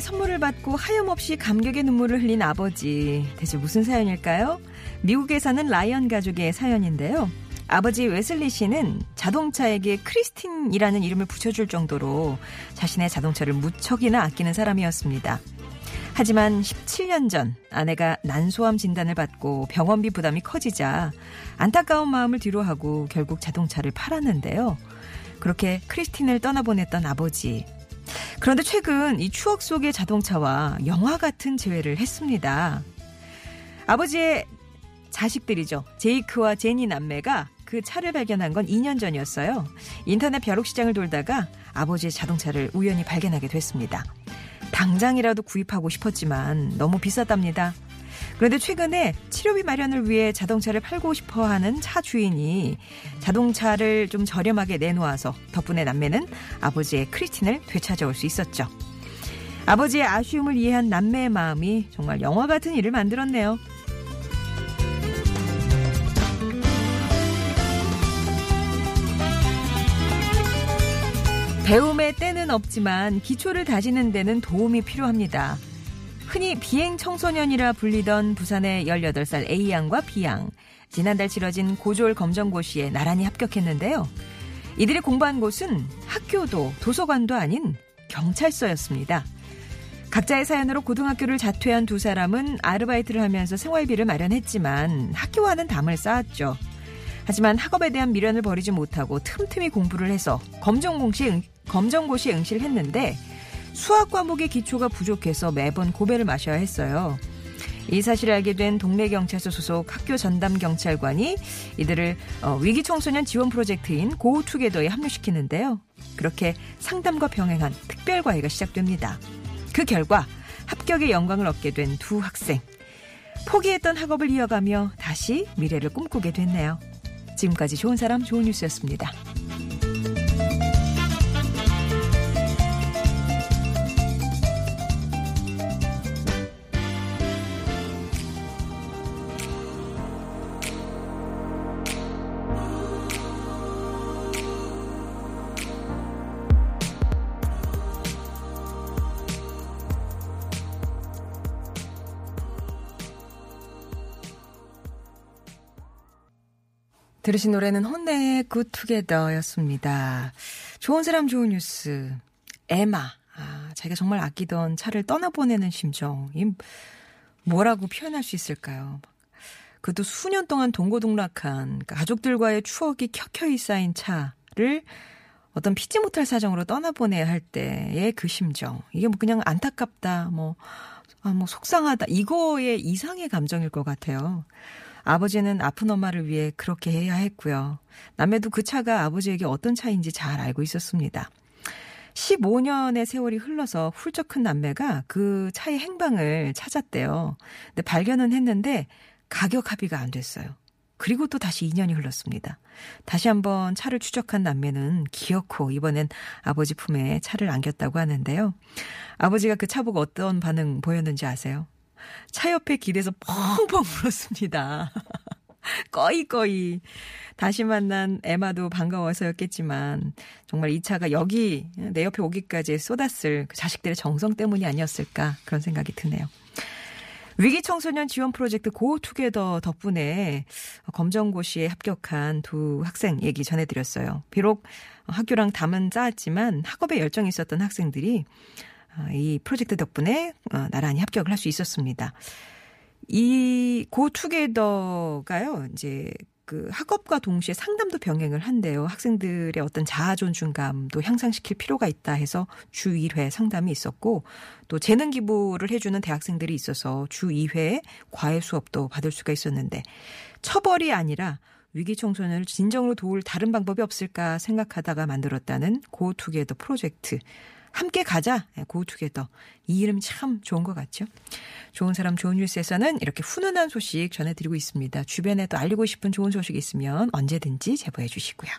선물을 받고 하염없이 감격의 눈물을 흘린 아버지. 대체 무슨 사연일까요? 미국에 사는 라이언 가족의 사연인데요. 아버지 웨슬리 씨는 자동차에게 크리스틴이라는 이름을 붙여줄 정도로 자신의 자동차를 무척이나 아끼는 사람이었습니다. 하지만 17년 전 아내가 난소암 진단을 받고 병원비 부담이 커지자 안타까운 마음을 뒤로하고 결국 자동차를 팔았는데요. 그렇게 크리스틴을 떠나보냈던 아버지. 그런데 최근 이 추억 속의 자동차와 영화 같은 재회를 했습니다. 아버지의 자식들이죠. 제이크와 제니 남매가 그 차를 발견한 건 2년 전이었어요. 인터넷 벼룩시장을 돌다가 아버지의 자동차를 우연히 발견하게 됐습니다. 당장이라도 구입하고 싶었지만 너무 비쌌답니다. 그런데 최근에 치료비 마련을 위해 자동차를 팔고 싶어 하는 차 주인이 자동차를 좀 저렴하게 내놓아서 덕분에 남매는 아버지의 크리스틴을 되찾아올 수 있었죠. 아버지의 아쉬움을 이해한 남매의 마음이 정말 영화 같은 일을 만들었네요. 배움의 때는 없지만 기초를 다지는 데는 도움이 필요합니다. 흔히 비행 청소년이라 불리던 부산의 18살 A양과 B양. 지난달 치러진 고졸 검정고시에 나란히 합격했는데요. 이들이 공부한 곳은 학교도 도서관도 아닌 경찰서였습니다. 각자의 사연으로 고등학교를 자퇴한 두 사람은 아르바이트를 하면서 생활비를 마련했지만 학교와는 담을 쌓았죠. 하지만 학업에 대한 미련을 버리지 못하고 틈틈이 공부를 해서 검정고시, 검정고시에 응시를 했는데 수학 과목의 기초가 부족해서 매번 고배를 마셔야 했어요. 이 사실을 알게 된 동네 경찰서 소속 학교 전담 경찰관이 이들을 어, 위기 청소년 지원 프로젝트인 고투게더에 합류시키는데요. 그렇게 상담과 병행한 특별 과외가 시작됩니다. 그 결과 합격의 영광을 얻게 된 두 학생. 포기했던 학업을 이어가며 다시 미래를 꿈꾸게 됐네요. 지금까지 좋은 사람 좋은 뉴스였습니다. 들으신 노래는 혼내의 굿투게더였습니다. 좋은 사람 좋은 뉴스. 에마. 아, 자기가 정말 아끼던 차를 떠나보내는 심정. 이 뭐라고 표현할 수 있을까요? 그것도 수년 동안 동고동락한 가족들과의 추억이 켜켜이 쌓인 차를 어떤 피지 못할 사정으로 떠나보내야 할 때의 그 심정. 이게 뭐 그냥 안타깝다, 뭐, 아, 뭐 속상하다. 이거의 이상의 감정일 것 같아요. 아버지는 아픈 엄마를 위해 그렇게 해야 했고요. 남매도 그 차가 아버지에게 어떤 차인지 잘 알고 있었습니다. 15년의 세월이 흘러서 훌쩍 큰 남매가 그 차의 행방을 찾았대요. 근데 발견은 했는데 가격 합의가 안 됐어요. 그리고 또 다시 2년이 흘렀습니다. 다시 한번 차를 추적한 남매는 기어코 이번엔 아버지 품에 차를 안겼다고 하는데요. 아버지가 그 차 보고 어떤 반응 보였는지 아세요? 차 옆에 길에서 펑펑 울었습니다. 꺼이꺼이. 다시 만난 에마도 반가워서였겠지만 정말 이 차가 여기 내 옆에 오기까지 쏟았을 그 자식들의 정성 때문이 아니었을까 그런 생각이 드네요. 위기 청소년 지원 프로젝트 고투게더 덕분에 검정고시에 합격한 두 학생 얘기 전해드렸어요. 비록 학교랑 담은 쌓았지만 학업에 열정이 있었던 학생들이 어, 이 프로젝트 덕분에 어, 나란히 합격을 할 수 있었습니다. 이 고투게더가요, 이제 그 학업과 동시에 상담도 병행을 한대요. 학생들의 어떤 자아 존중감도 향상시킬 필요가 있다 해서 주 1회 상담이 있었고 또 재능 기부를 해주는 대학생들이 있어서 주 2회 과외 수업도 받을 수가 있었는데 처벌이 아니라 위기 청소년을 진정으로 도울 다른 방법이 없을까 생각하다가 만들었다는 고투게더 프로젝트. 함께 가자. 고투게더. 이 이름 참 좋은 것 같죠? 좋은 사람 좋은 뉴스에서는 이렇게 훈훈한 소식 전해드리고 있습니다. 주변에 또 알리고 싶은 좋은 소식 있으면 언제든지 제보해 주시고요.